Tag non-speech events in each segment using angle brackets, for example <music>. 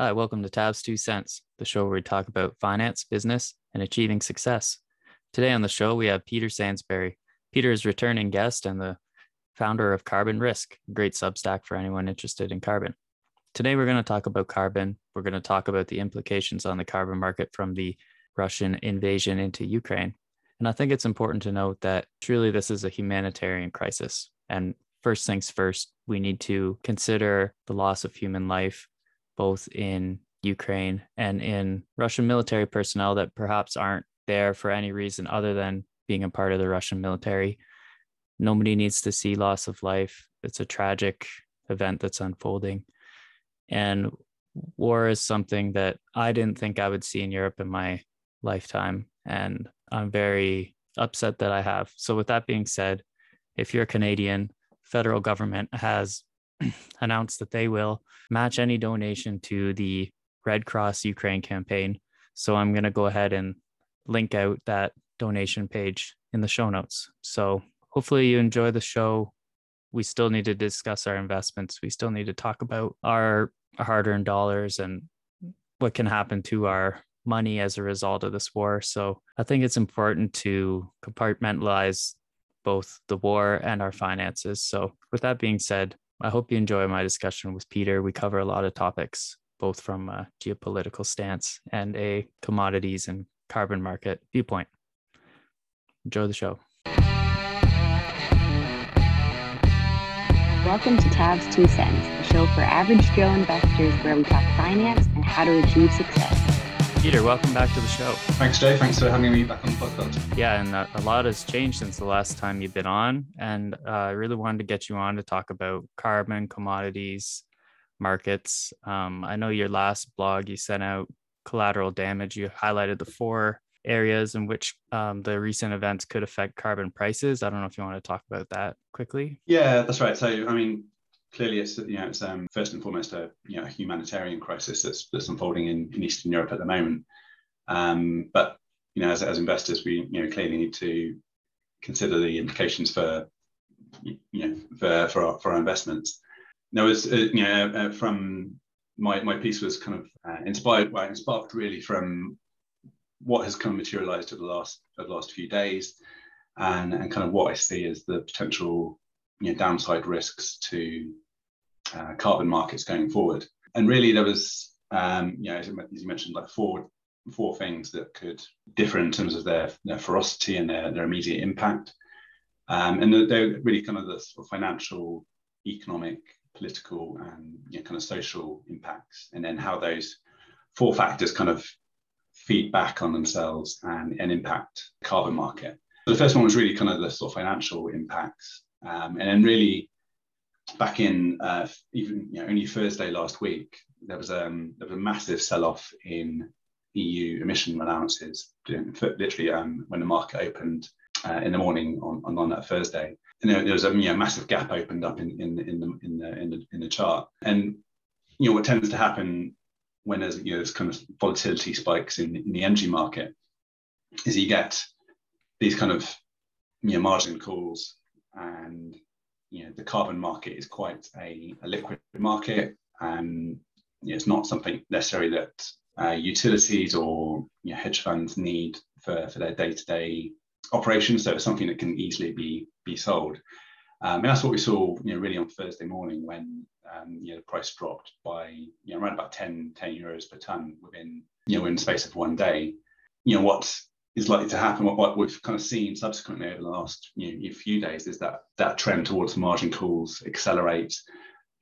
Hi, welcome to Tabs Two Cents, the show where we talk about finance, business, and achieving success. Today on the show, we have Peter Sansbury. Peter is returning guest and the founder of Carbon Risk, a great substack for anyone interested in carbon. Today, we're going to talk about carbon. We're going to talk about the implications on the carbon market from the Russian invasion into Ukraine. And I think it's important to note that truly this is a humanitarian crisis. And first things first, we need to consider the loss of human life both in Ukraine and in Russian military personnel that perhaps aren't there for any reason other than being a part of the Russian military. Nobody needs to see loss of life. It's a tragic event that's unfolding. And war is something that I didn't think I would see in Europe in my lifetime. And I'm very upset that I have. So, with that being said, if you're Canadian, federal government has <clears throat> announced that they will match any donation to the Red Cross Ukraine campaign. So I'm going to go ahead and link out that donation page in the show notes. So hopefully you enjoy the show. We still need to discuss our investments. We still need to talk about our hard earned dollars and what can happen to our money as a result of this war. So I think it's important to compartmentalize both the war and our finances. So, with that being said, I hope you enjoy my discussion with Peter. We cover a lot of topics, both from a geopolitical stance and a commodities and carbon market viewpoint. Enjoy the show. Welcome to Tabs Two Cents, a show for average Joe investors where we talk finance and how to achieve success. Peter, welcome back to the show. Thanks, Jay. Thanks for having me back on the podcast. Yeah, and a lot has changed since the last time you've been on. And uh, I really wanted to get you on to talk about carbon, commodities, markets. Um, I know your last blog you sent out collateral damage. You highlighted the four areas in which um, the recent events could affect carbon prices. I don't know if you want to talk about that quickly. Yeah, that's right. So, I mean, clearly it's you know it's um, first and foremost a you know a humanitarian crisis that's that's unfolding in, in Eastern Europe at the moment. Um, but you know as, as investors we you know clearly need to consider the implications for you know for for our, for our investments. Now, as uh, you know uh, from my my piece was kind of uh, inspired well, sparked really from what has kind of materialized over the last over the last few days and and kind of what I see as the potential you know, downside risks to uh, carbon markets going forward. And really, there was, um, you know, as you mentioned, like four four things that could differ in terms of their, their ferocity and their, their immediate impact. Um, and they're really kind of the sort of financial, economic, political, and you know, kind of social impacts, and then how those four factors kind of feed back on themselves and, and impact carbon market. So the first one was really kind of the sort of financial impacts. Um, and then really back in uh, even you know, only Thursday last week, there was, um, there was a massive sell-off in EU emission allowances, literally um, when the market opened uh, in the morning on, on, that Thursday. And there, there was a you know, massive gap opened up in, in, in, the, in, the, in, the, in the chart. And you know what tends to happen when there's you know this kind of volatility spikes in, in the energy market is you get these kind of you know margin calls and you know the carbon market is quite a, a liquid market. And you know, it's not something necessarily that uh, utilities or you know, hedge funds need for, for their day-to-day operations. So it's something that can easily be be sold. Um, and that's what we saw you know really on thursday morning when um, you know the price dropped by you know around about 10 10 euros per ton within you know in the space of one day. You know what is likely to happen, what, what we've kind of seen subsequently over the last you know, few days is that that trend towards margin calls accelerates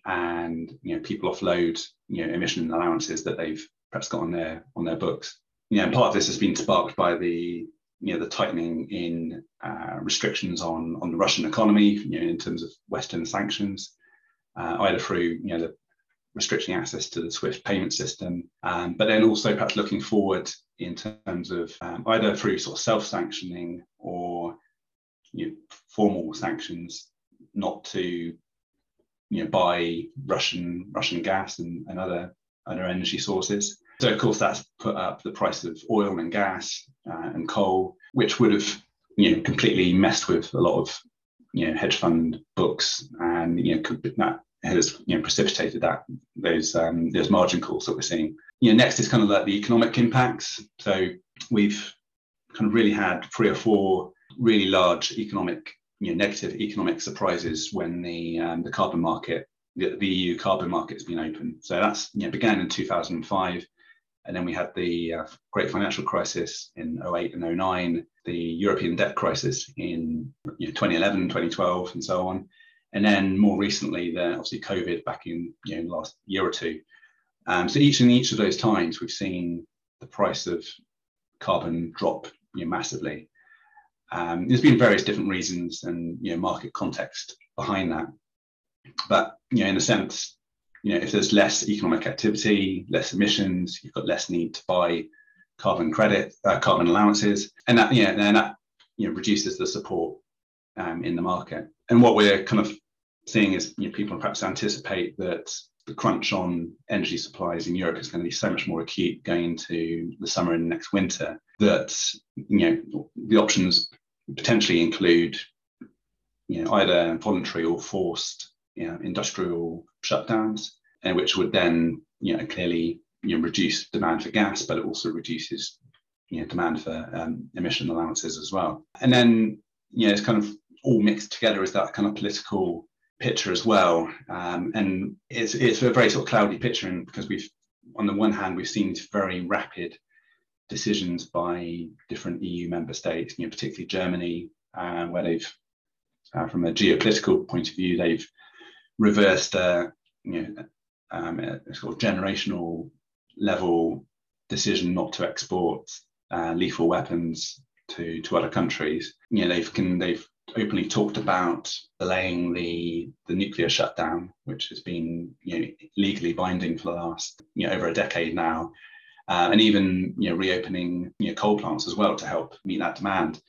and you know people offload you know emission allowances that they've perhaps got on their on their books. Know, part of this has been sparked by the you know the tightening in uh, restrictions on on the Russian economy, you know, in terms of Western sanctions, uh, either through you know the restricting access to the SWIFT payment system, um, but then also perhaps looking forward in terms of um, either through sort of self-sanctioning or you know, formal sanctions not to you know buy Russian Russian gas and, and other other energy sources. So of course that's put up the price of oil and gas uh, and coal, which would have you know completely messed with a lot of you know hedge fund books and you know could, that has you know precipitated that those um, those margin calls that we're seeing. You know, next is kind of like the economic impacts. So we've kind of really had three or four really large economic, you know, negative economic surprises when the um, the carbon market, the, the, EU carbon market has been open. So that's you know began in 2005, and then we had the uh, great financial crisis in 08 and 09, the European debt crisis in you know, 2011, 2012, and so on. And then more recently, the obviously COVID back in you know last year or two. Um, so each in each of those times, we've seen the price of carbon drop you know, massively. Um, there's been various different reasons and you know market context behind that, but you know in a sense, you know if there's less economic activity, less emissions, you've got less need to buy carbon credit, uh, carbon allowances, and that yeah, then that you know reduces the support um, in the market. And what we're kind of seeing is you know, people perhaps anticipate that the crunch on energy supplies in Europe is going to be so much more acute going into the summer and next winter that you know the options potentially include you know either voluntary or forced you know, industrial shutdowns, and which would then you know clearly you know reduce demand for gas, but it also reduces you know demand for um, emission allowances as well. And then you know it's kind of all mixed together as that kind of political picture as well. Um, and it's it's a very sort of cloudy picture, and because we've on the one hand we've seen very rapid decisions by different EU member states, you know, particularly Germany, uh, where they've, uh, from a geopolitical point of view, they've reversed uh, you know, um, a sort of generational level decision not to export uh, lethal weapons to to other countries. You know, they've can they've openly talked about delaying the the nuclear shutdown, which has been you know, legally binding for the last you know, over a decade now, uh, and even you know, reopening you know, coal plants as well to help meet that demand.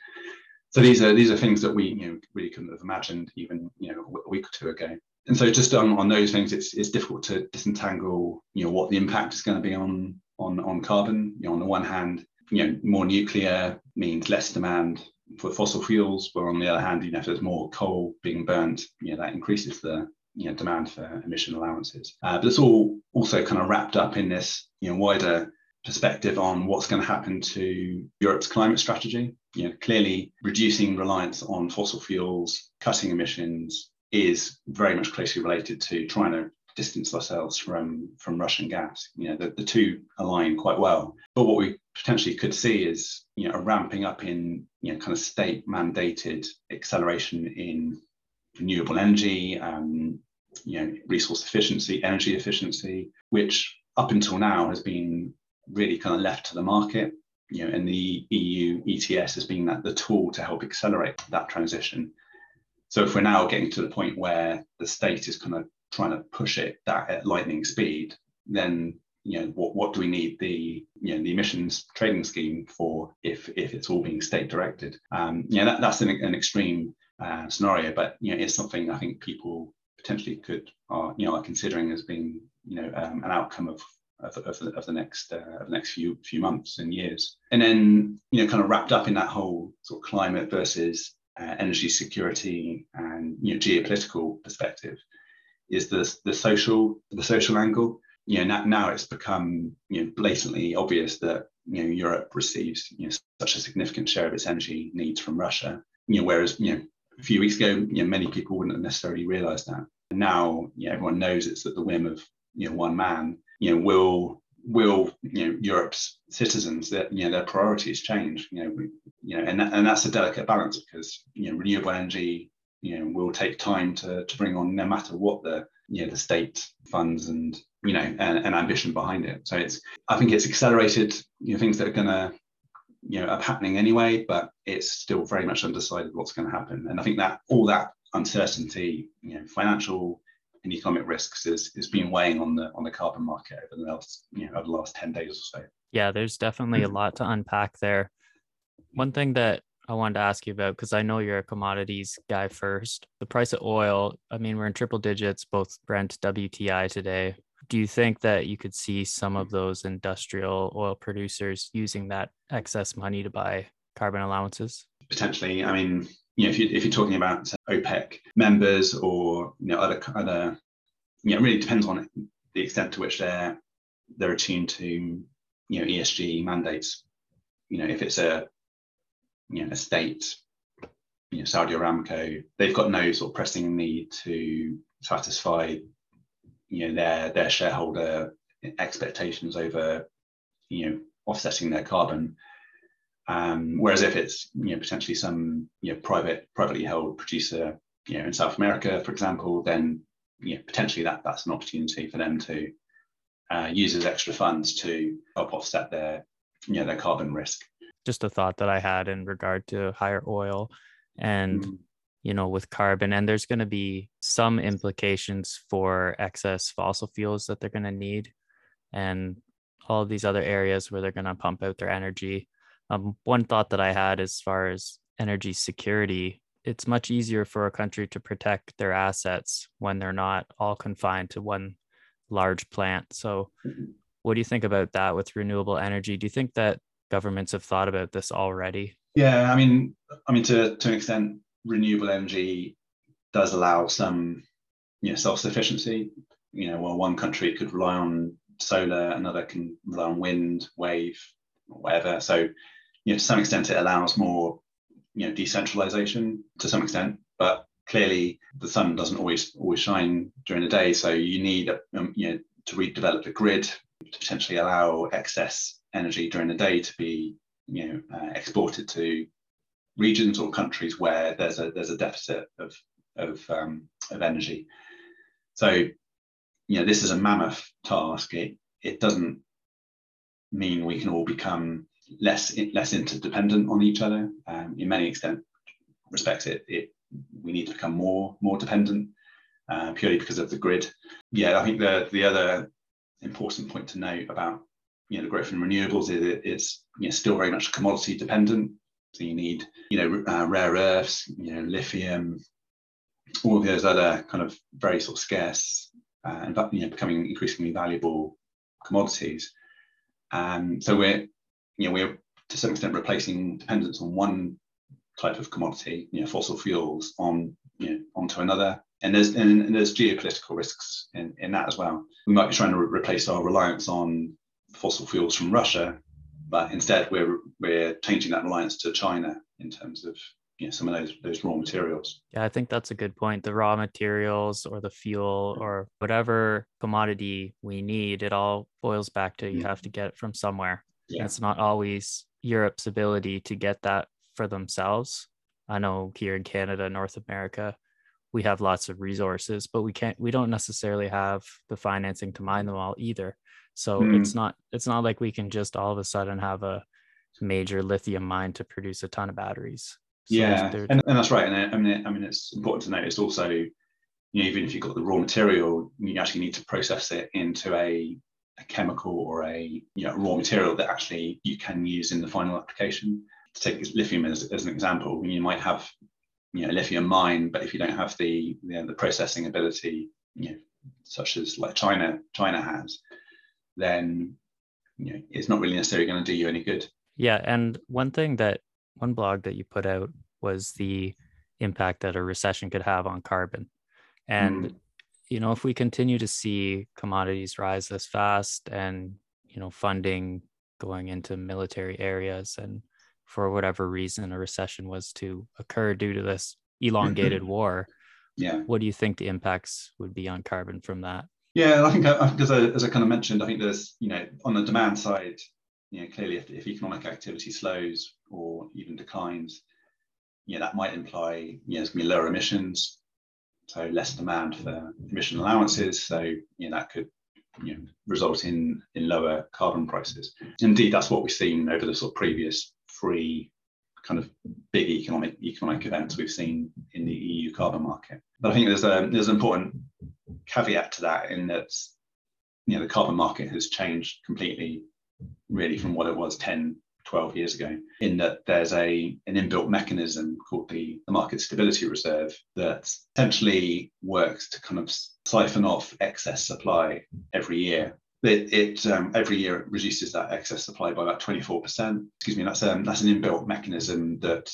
So these are these are things that we you know, really couldn't have imagined even you know, a week or two ago. And so just on, on those things, it's, it's difficult to disentangle you know, what the impact is going to be on on, on carbon. You know, on the one hand, you know, more nuclear means less demand for fossil fuels, but on the other hand, you know, if there's more coal being burnt, you know, that increases the you know, demand for emission allowances. Uh, but it's all also kind of wrapped up in this you know, wider perspective on what's going to happen to Europe's climate strategy. You know, clearly reducing reliance on fossil fuels, cutting emissions is very much closely related to trying to distance ourselves from from Russian gas. You know, the, the two align quite well. But what we potentially could see is you know a ramping up in you know kind of state mandated acceleration in renewable energy, um, you know resource efficiency, energy efficiency, which up until now has been really kind of left to the market. You know, and the EU ETS has been that the tool to help accelerate that transition. So if we're now getting to the point where the state is kind of trying to push it that at lightning speed, then you know what, what do we need the you know the emissions trading scheme for if if it's all being state directed? Um yeah that, that's an, an extreme uh, scenario but you know it's something i think people potentially could are you know are considering as being you know um, an outcome of of, of, the, of the next uh, of the next few few months and years. And then you know kind of wrapped up in that whole sort of climate versus uh, energy security and you know geopolitical perspective is the the social the social angle you know, now it's become you know blatantly obvious that you know Europe receives you know such a significant share of its energy needs from Russia. You know, whereas you know a few weeks ago, you know, many people wouldn't have necessarily realised that. And now, you know, everyone knows it's at the whim of you know one man. You know, will will you know Europe's citizens that you know their priorities change? You know, we, you know, and and that's a delicate balance because you know renewable energy you know will take time to to bring on no matter what the you know the state funds and you know and, and ambition behind it so it's i think it's accelerated you know things that are going to you know are happening anyway but it's still very much undecided what's going to happen and i think that all that uncertainty you know financial and economic risks is is been weighing on the on the carbon market over the last you know over the last 10 days or so yeah there's definitely a lot to unpack there one thing that I wanted to ask you about because I know you're a commodities guy first. The price of oil, I mean, we're in triple digits, both Brent, WTI today. Do you think that you could see some of mm. those industrial oil producers using that excess money to buy carbon allowances? Potentially. I mean, you know, if, you, if you're talking about OPEC members or you know other other you know, it really depends on the extent to which they're they're attuned to you know ESG mandates. You know, if it's a you know a state, you know Saudi Aramco, they've got no sort of pressing need to satisfy you know their their shareholder expectations over you know offsetting their carbon. Um, whereas if it's you know potentially some you know private privately held producer you know in South America, for example, then you know potentially that that's an opportunity for them to uh, use as extra funds to help offset their you know their carbon risk. Just a thought that I had in regard to higher oil and mm you know with carbon and there's going to be some implications for excess fossil fuels that they're going to need and all of these other areas where they're going to pump out their energy. Um, one thought that i had as far as energy security it's much easier for a country to protect their assets when they're not all confined to one large plant. So what do you think about that with renewable energy? Do you think that governments have thought about this already? Yeah i mean i mean to, to an extent renewable energy does allow some you know, self-sufficiency. You know, while one country could rely on solar, another can rely on wind, wave, whatever. So, you know, to some extent, it allows more, you know, decentralization to some extent. But clearly, the sun doesn't always always shine during the day. So you need, um, you know, to redevelop the grid to potentially allow excess energy during the day to be, you know, uh, exported to regions or countries where there's a there's a deficit of of, um, of energy. So, you know, this is a mammoth task. It it doesn't mean we can all become less less interdependent on each other. Um, in many extent respects, it it we need to become more more dependent uh, purely because of the grid. Yeah, I think the the other important point to note about you know the growth in renewables is it, it's you know, still very much commodity dependent. So you need, you know, uh, rare earths, you know, lithium, all of those other kind of very sort of scarce uh, and you know becoming increasingly valuable commodities. Um, so we're, you know, we're to some extent replacing dependence on one type of commodity, you know, fossil fuels, on you know onto another. And there's and, and there's geopolitical risks in, in that as well. We might be trying to re- replace our reliance on fossil fuels from Russia but instead we're we're changing that reliance to China in terms of you know, some of those those raw materials. Yeah, I think that's a good point. The raw materials or the fuel or whatever commodity we need, it all boils back to you mm. have to get it from somewhere. Yeah. It's not always Europe's ability to get that for themselves. I know here in Canada, North America, we have lots of resources, but we can't we don't necessarily have the financing to mine them all either. So mm. it's not it's not like we can just all of a sudden have a major lithium mine to produce a ton of batteries. So yeah, and, and that's right. And I mean, I mean, it's important to note. It's also, you know, even if you've got the raw material, you actually need to process it into a, a chemical or a you know raw material that actually you can use in the final application. To take lithium as, as an example, you might have you know a lithium mine, but if you don't have the the, the processing ability, you know, such as like China China has, then you know, it's not really necessarily going to do you any good. Yeah. And one thing that one blog that you put out was the impact that a recession could have on carbon. And, mm. you know, if we continue to see commodities rise this fast and, you know, funding going into military areas and for whatever reason a recession was to occur due to this elongated war, yeah. What do you think the impacts would be on carbon from that? Yeah, I think, I think uh, as, I, as I kind of mentioned, I think there's, you know, on the demand side, you know, clearly if, if economic activity slows or even declines, you know, that might imply, you know, there's going to be lower emissions, so less demand for emission allowances. So, you know, that could you know, result in, in lower carbon prices. Indeed, that's what we've seen over the sort of previous three kind of big economic economic events we've seen in the EU carbon market. But I think there's a there's an important caveat to that in that you know the carbon market has changed completely really from what it was 10 12 years ago in that there's a an inbuilt mechanism called the, the market stability reserve that essentially works to kind of siphon off excess supply every year it, it um, every year it reduces that excess supply by about 24%. Excuse me, that's um, that's an inbuilt mechanism that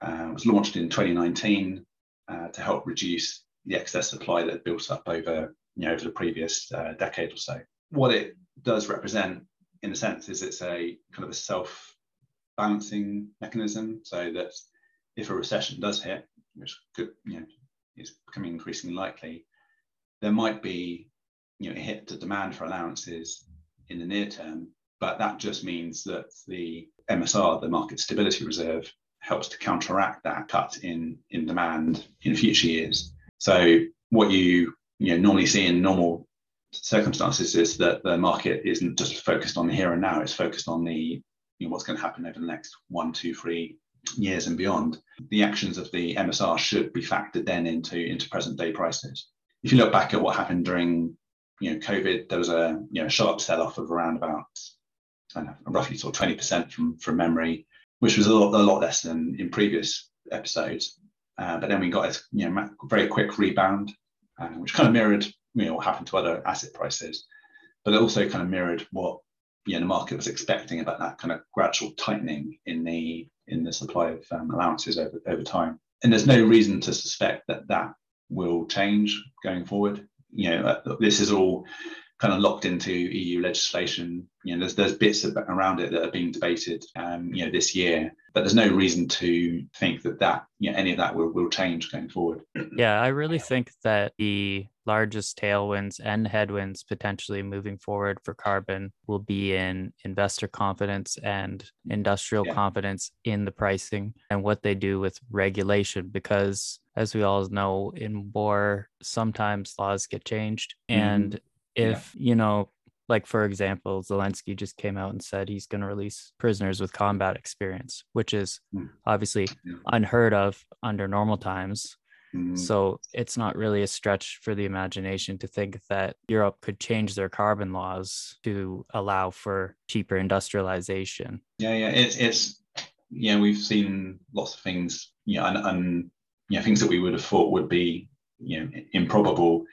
uh, was launched in 2019 uh, to help reduce the excess supply that built up over you know over the previous uh, decade or so. What it does represent, in a sense, is it's a kind of a self balancing mechanism, so that if a recession does hit, which could you know is becoming increasingly likely, there might be you know hit the demand for allowances in the near term, but that just means that the MSR, the Market Stability Reserve, helps to counteract that cut in in demand in future years. So what you you know normally see in normal circumstances is that the market isn't just focused on the here and now; it's focused on the you know, what's going to happen over the next one, two, three years and beyond. The actions of the MSR should be factored then into into present day prices. If you look back at what happened during you know COVID, there was a you know sharp sell off of around about know, roughly sort of 20% from from memory, which was a lot, a lot less than in previous episodes. Uh, but then we got a you know very quick rebound, uh, which kind of mirrored you know what happened to other asset prices, but it also kind of mirrored what you know the market was expecting about that kind of gradual tightening in the in the supply of um, allowances over over time. And there's no reason to suspect that that will change going forward. You know, uh, this is all kind of locked into EU legislation. You know, there's there's bits around it that are being debated, um, you know, this year, but there's no reason to think that that you know any of that will will change going forward. Yeah, I really think that the largest tailwinds and headwinds potentially moving forward for carbon will be in investor confidence and industrial yeah. confidence in the pricing and what they do with regulation because as we all know in war sometimes laws get changed mm-hmm. and if yeah. you know like for example zelensky just came out and said he's going to release prisoners with combat experience which is mm. obviously yeah. unheard of under normal times mm. so it's not really a stretch for the imagination to think that europe could change their carbon laws to allow for cheaper industrialization yeah yeah it's it's yeah we've seen lots of things yeah and, and you know things that we would have thought would be you know improbable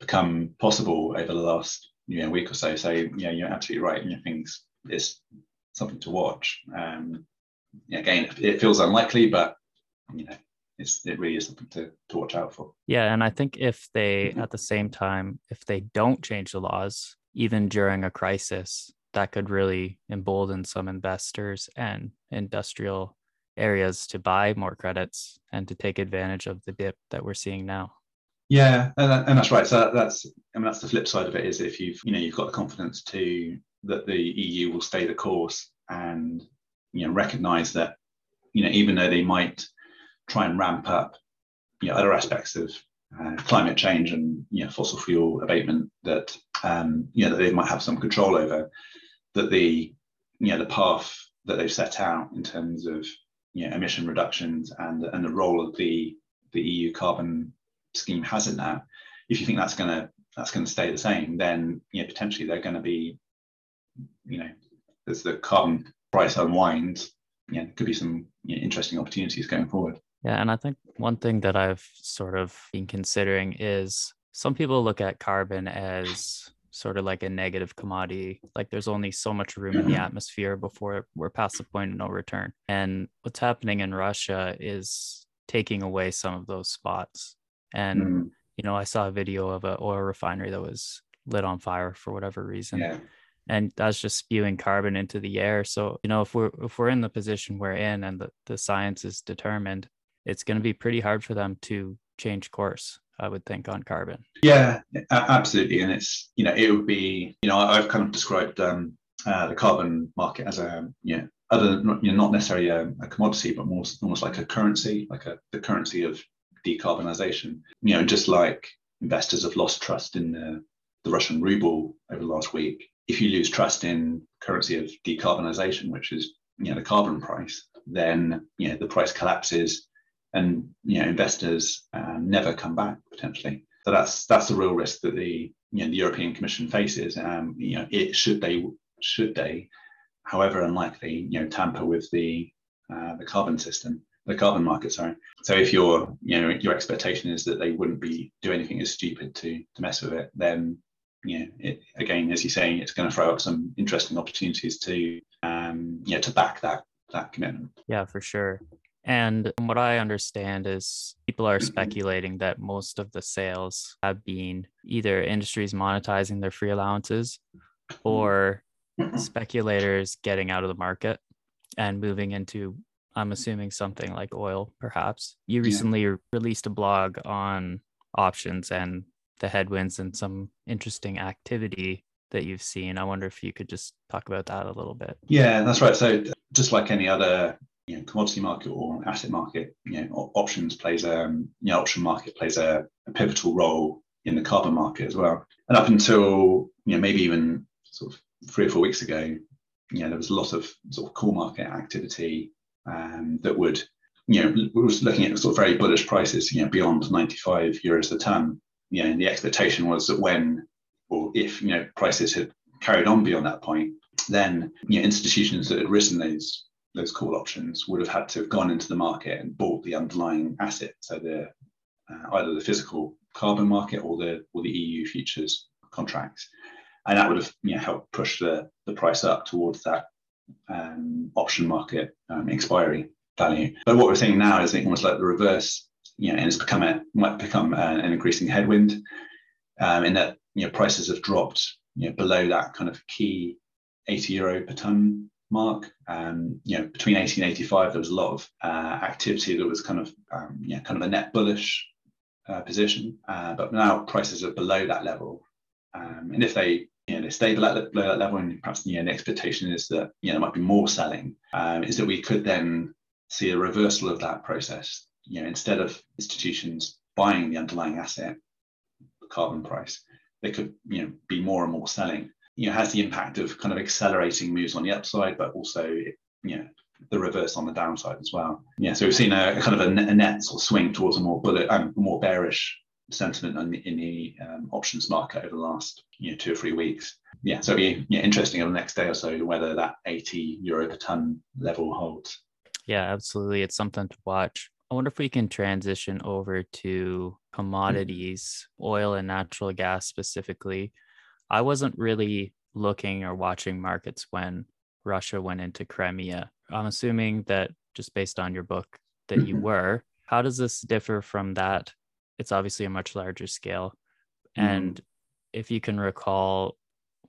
become possible over the last you know week or so. So yeah, you're absolutely right. You know, things it's something to watch. Um, yeah, again, it feels unlikely, but you know, it's it really is something to to watch out for. Yeah, and I think if they mm-hmm. at the same time, if they don't change the laws, even during a crisis, that could really embolden some investors and industrial areas to buy more credits and to take advantage of the dip that we're seeing now. Yeah, and, and that's right. So that's I mean that's the flip side of it is if you've you know you've got the confidence to that the EU will stay the course and you know recognise that you know even though they might try and ramp up you know other aspects of uh, climate change and you know fossil fuel abatement that um, you know that they might have some control over that the you know the path that they've set out in terms of you know emission reductions and and the role of the the EU carbon scheme has in that, if you think that's going to that's going to stay the same, then you know, potentially they're going to be, you know, as the carbon price unwinds, you know, there could be some you know, interesting opportunities going forward. Yeah, and I think one thing that I've sort of been considering is some people look at carbon as sort of like a negative commodity. Like there's only so much room in the mm-hmm. atmosphere before we're past the point of no return. And what's happening in Russia is taking away some of those spots. And mm. you know, I saw a video of an oil refinery that was lit on fire for whatever reason. Yeah. And that's just spewing carbon into the air. So, you know, if we're if we're in the position we're in and the, the science is determined, it's going to be pretty hard for them to change course. I would think on carbon. Yeah, absolutely. And it's you know it would be you know I've kind of described um, uh, the carbon market as a you know other you know, not necessarily a, a, commodity but more almost like a currency, like a the currency of decarbonisation. You know, just like investors have lost trust in the, the Russian ruble over the last week, if you lose trust in currency of decarbonisation, which is you know the carbon price, then you know the price collapses, and you know investors um, never come back potentially. So that's that's the real risk that the you know the European Commission faces. Um, you know, it should they should they, however unlikely, you know, tamper with the uh, the carbon system the carbon market, sorry. So if your you know your expectation is that they wouldn't be do anything as stupid to to mess with it, then you know it, again, as you're saying, it's going to throw up some interesting opportunities to um you know to back that that commitment. Yeah, for sure. And what I understand is people are mm-hmm. speculating that most of the sales have been either industries monetizing their free allowances mm-hmm. or mm-hmm. speculators getting out of the market and moving into, I'm assuming, something like oil, perhaps. You recently yeah. released a blog on options and the headwinds and some interesting activity that you've seen. I wonder if you could just talk about that a little bit. Yeah, that's right. So just like any other you know, commodity market or asset market, you know, options plays a um, you know, option market plays a, a, pivotal role in the carbon market as well. And up until you know maybe even sort of three or four weeks ago, you know, there was a lot of sort of core market activity um, that would you know we was looking at sort of very bullish prices, you know, beyond 95 euros a ton. You know, and the expectation was that when or if you know prices had carried on beyond that point, then you know institutions that had risen those those call options would have had to have gone into the market and bought the underlying asset, so the uh, either the physical carbon market or the or the EU futures contracts, and that would have you know, helped push the the price up towards that um, option market um, expiry value. But what we're seeing now is almost like the reverse, you know, and it's become a might become a, an increasing headwind, um, in that you know prices have dropped you know below that kind of key 80 euro per ton mark. Um, you know, between 80 and 85, there was a lot of uh, activity that was kind of, um, yeah, kind of a net bullish uh, position. Uh, but now prices are below that level. Um, and if they, you know, they stay below that, that level, and perhaps you know, the expectation is that you know there might be more selling, um, is that we could then see a reversal of that process. You know, instead of institutions buying the underlying asset, the carbon price, they could you know be more and more selling you know has the impact of kind of accelerating moves on the upside, but also you know the reverse on the downside as well. Yeah, so we've seen a, a kind of a, a, net sort of swing towards a more bullet, um, more bearish sentiment in the, in the um, options market over the last you know two or three weeks. Yeah, so it'll be yeah, interesting over the next day or so whether that 80 euro per ton level holds. Yeah, absolutely. It's something to watch. I wonder if we can transition over to commodities, mm-hmm. oil and natural gas specifically. I wasn't really looking or watching markets when Russia went into Crimea. I'm assuming that just based on your book that you mm-hmm. were. How does this differ from that? It's obviously a much larger scale. Mm-hmm. And if you can recall,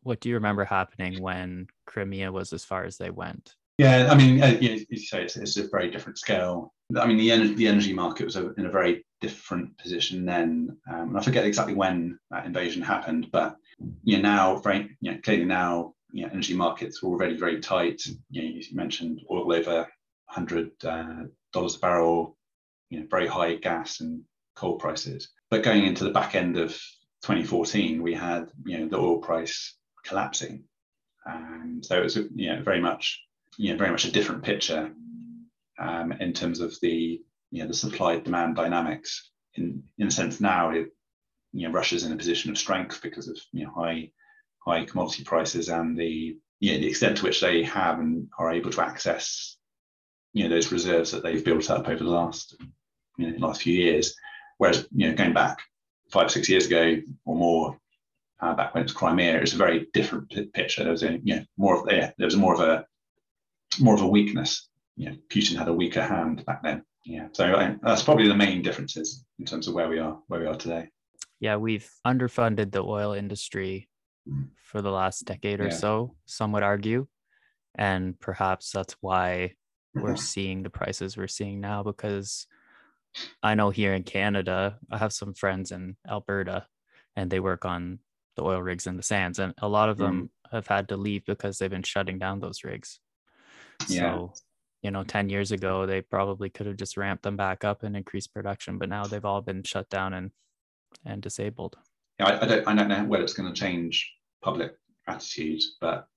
what do you remember happening when Crimea was as far as they went? Yeah, I mean, uh, you, you say it's, it's, a very different scale. I mean, the energy, the energy market was in a very different position then. Um, and I forget exactly when that invasion happened, but you know, now, very, you know, clearly now, you know, energy markets are already very tight. You, know, you mentioned oil over hundred uh, dollars a barrel, you know, very high gas and coal prices. But going into the back end of 2014, we had you know the oil price collapsing, and so it was you know very much you know very much a different picture um, in terms of the you know the supply demand dynamics. In in a sense now it you know Russia's in a position of strength because of you know high high commodity prices and the you know, the extent to which they have and are able to access you know those reserves that they've built up over the last you know last few years. Whereas you know going back five six years ago or more, uh, back when it was Crimea, it was a very different picture. There was a you know more of yeah, there was more of a more of a weakness. You know, Putin had a weaker hand back then. Yeah, so I, that's probably the main differences in terms of where we are where we are today yeah, we've underfunded the oil industry for the last decade or yeah. so, some would argue. And perhaps that's why we're seeing the prices we're seeing now because I know here in Canada, I have some friends in Alberta and they work on the oil rigs in the sands, and a lot of them mm. have had to leave because they've been shutting down those rigs. Yeah. So, you know, 10 years ago, they probably could have just ramped them back up and increased production, but now they've all been shut down and and disabled. Yeah, I, I don't I don't know whether it's going to change public attitudes, but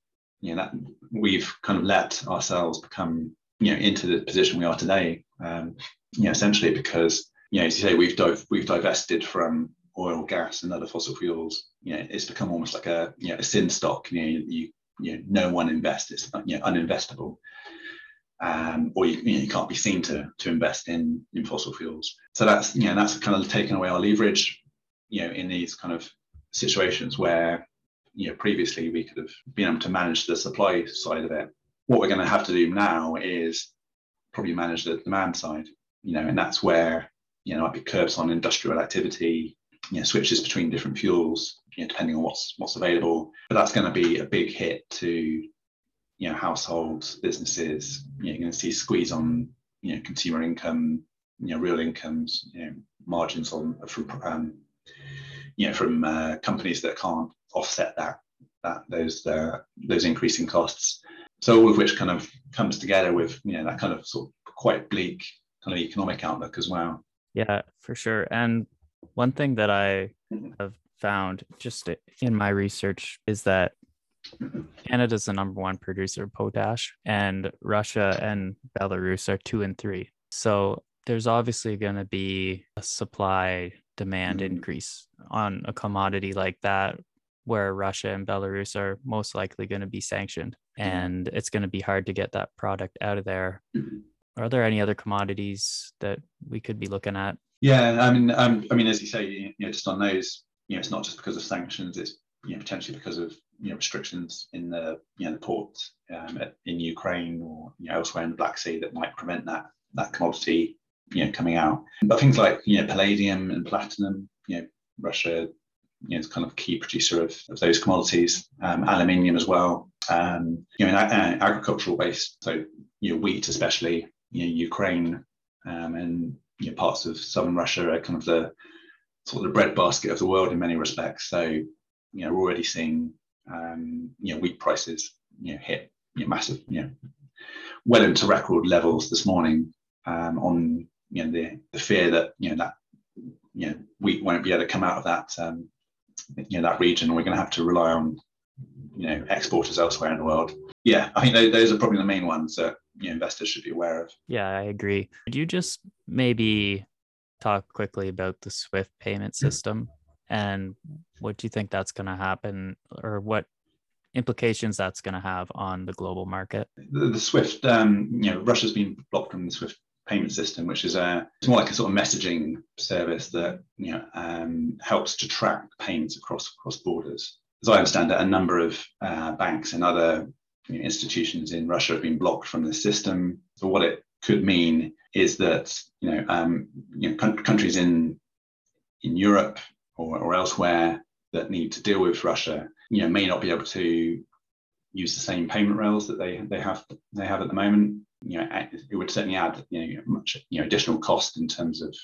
you know that we've kind of let ourselves become you know into the position we are today. Um, you know, essentially because you know, as you say, we've we've divested from oil, gas, and other fossil fuels. You know, it's become almost like a you know a sin stock. You know, you you know, no one invests. It's you know uninvestable. Um, or you, you, know, you, can't be seen to to invest in in fossil fuels. So that's you know that's kind of taken away our leverage you know, in these kind of situations where, you know, previously we could have been able to manage the supply side of it. What we're going to have to do now is probably manage the demand side, you know, and that's where, you know, might be curbs on industrial activity, you know, switches between different fuels, you know, depending on what's what's available. But that's going to be a big hit to, you know, households, businesses. You know, you're going to see squeeze on, you know, consumer income, you know, real incomes, you know, margins on from, um, you know, from uh, companies that can't offset that that those uh, those increasing costs. So all of which kind of comes together with you know that kind of sort of quite bleak kind of economic outlook as well. Yeah, for sure. And one thing that I mm-hmm. have found just in my research is that mm-hmm. Canada is the number one producer of potash, and Russia and Belarus are two and three. So there's obviously going to be a supply demand mm-hmm. increase on a commodity like that, where Russia and Belarus are most likely going to be sanctioned, and it's going to be hard to get that product out of there. Are there any other commodities that we could be looking at? Yeah, I mean, um, I mean, as you say, you know, just on those, you know, it's not just because of sanctions; it's you know potentially because of you know restrictions in the you know the ports um, in Ukraine or you know elsewhere in the Black Sea that might prevent that that commodity you know coming out. But things like you know palladium and platinum, you know, Russia you know, is kind of key producer of, of those commodities, um, aluminium as well. Um, you know, in, uh, agricultural waste, so you know, wheat especially, you know, Ukraine um, and you know, parts of southern Russia are kind of the sort of the breadbasket of the world in many respects. So, you know, we're already seeing um, you know wheat prices you know hit you know, massive you know well into record levels this morning um, on you know the the fear that you know that you know wheat won't be able to come out of that um, you know that region. We're going to have to rely on you know exporters elsewhere in the world. Yeah, I think those, those are probably the main ones that you know, investors should be aware of. Yeah, I agree. Could you just maybe talk quickly about the SWIFT payment system and what do you think that's going to happen or what implications that's going to have on the global market? The, the SWIFT, um, you know, Russia's been blocked from the SWIFT payment system, which is a it's more like a sort of messaging service that you know um, helps to track payments across across borders. As I understand it, a number of uh, banks and other you know, institutions in Russia have been blocked from the system. So what it could mean is that you know, um, you know countries in in Europe or, or elsewhere that need to deal with Russia, you know, may not be able to use the same payment rails that they they have they have at the moment. You know, it would certainly add you know much you know additional cost in terms of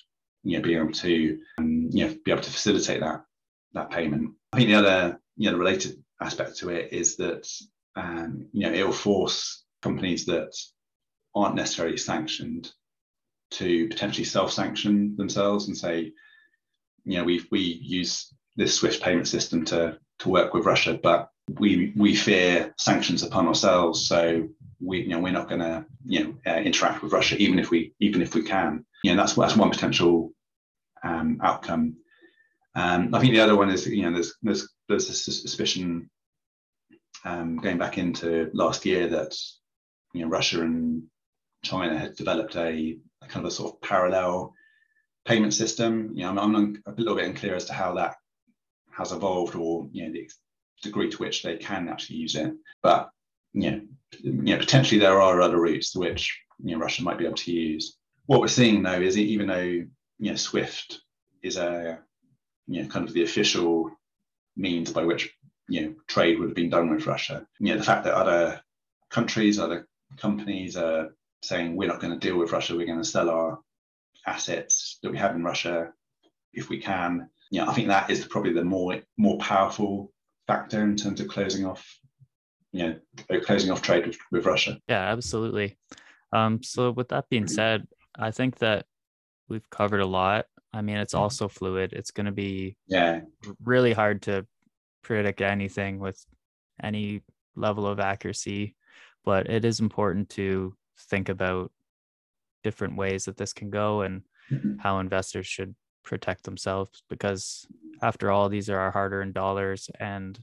you know being able to um, you know be able to facilitate that that payment. I think the other you know related aspect to it is that um, you know it will force companies that aren't necessarily sanctioned to potentially self-sanction themselves and say, you know, we we use this Swift payment system to to work with Russia, but we we fear sanctions upon ourselves. So we you know we're not going to you know uh, interact with Russia even if we even if we can. You know that's that's one potential um, outcome. Um, I think the other one is you know there's there's there's a suspicion um, going back into last year that you know Russia and China had developed a, a kind of a sort of parallel payment system. You know, I'm, I'm, a little bit unclear as to how that has evolved or you know the degree to which they can actually use it. But you know, you know potentially there are other routes which you know Russia might be able to use. What we're seeing though is even though you know SWIFT is a you know kind of the official means by which you know trade would have been done with Russia. You know the fact that other countries, other companies are saying we're not going to deal with Russia, we're going to sell our assets that we have in Russia if we can. You know, I think that is probably the more more powerful factor in terms of closing off, you know, closing off trade with, with Russia. Yeah, absolutely. Um, so with that being said, I think that we've covered a lot. I mean, it's also fluid. It's going to be yeah really hard to predict anything with any level of accuracy, but it is important to think about different ways that this can go and mm-hmm. how investors should protect themselves because after all these are our hard-earned dollars and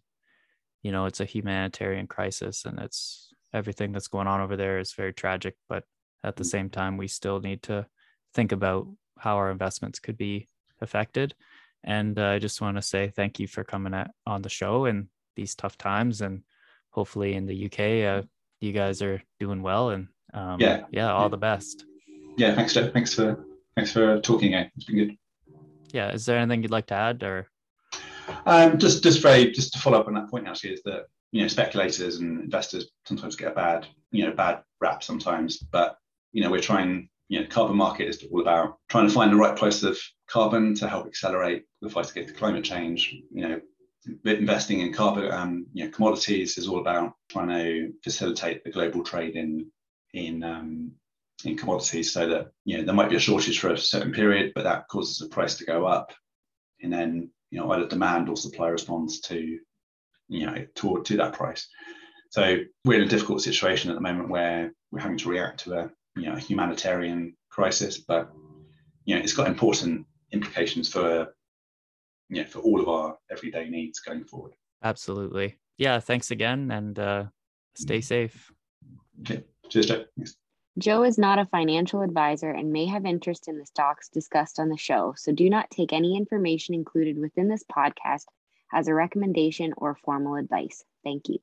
you know it's a humanitarian crisis and it's everything that's going on over there is very tragic but at the mm-hmm. same time we still need to think about how our investments could be affected and uh, i just want to say thank you for coming at, on the show in these tough times and hopefully in the uk uh, you guys are doing well and Um, yeah, yeah, all the best. Yeah, thanks, Joe. Thanks for thanks for talking. Again. It's been good. Yeah, is there anything you'd like to add, or um, just just very just to follow up on that point actually is that you know speculators and investors sometimes get a bad you know bad rap sometimes, but you know we're trying you know carbon market is all about trying to find the right price of carbon to help accelerate the fight against climate change. You know investing in carbon um, you know commodities is all about trying to facilitate the global trade in in um, in commodities so that you know there might be a shortage for a certain period but that causes the price to go up and then you know either demand or supply responds to you know toward to that price so we're in a difficult situation at the moment where we're having to react to a you know a humanitarian crisis but you know it's got important implications for you know for all of our everyday needs going forward absolutely yeah thanks again and uh stay safe okay cheers Joe. Thanks. Joe is not a financial advisor and may have interest in the stocks discussed on the show, so do not take any information included within this podcast as a recommendation or formal advice. Thank you.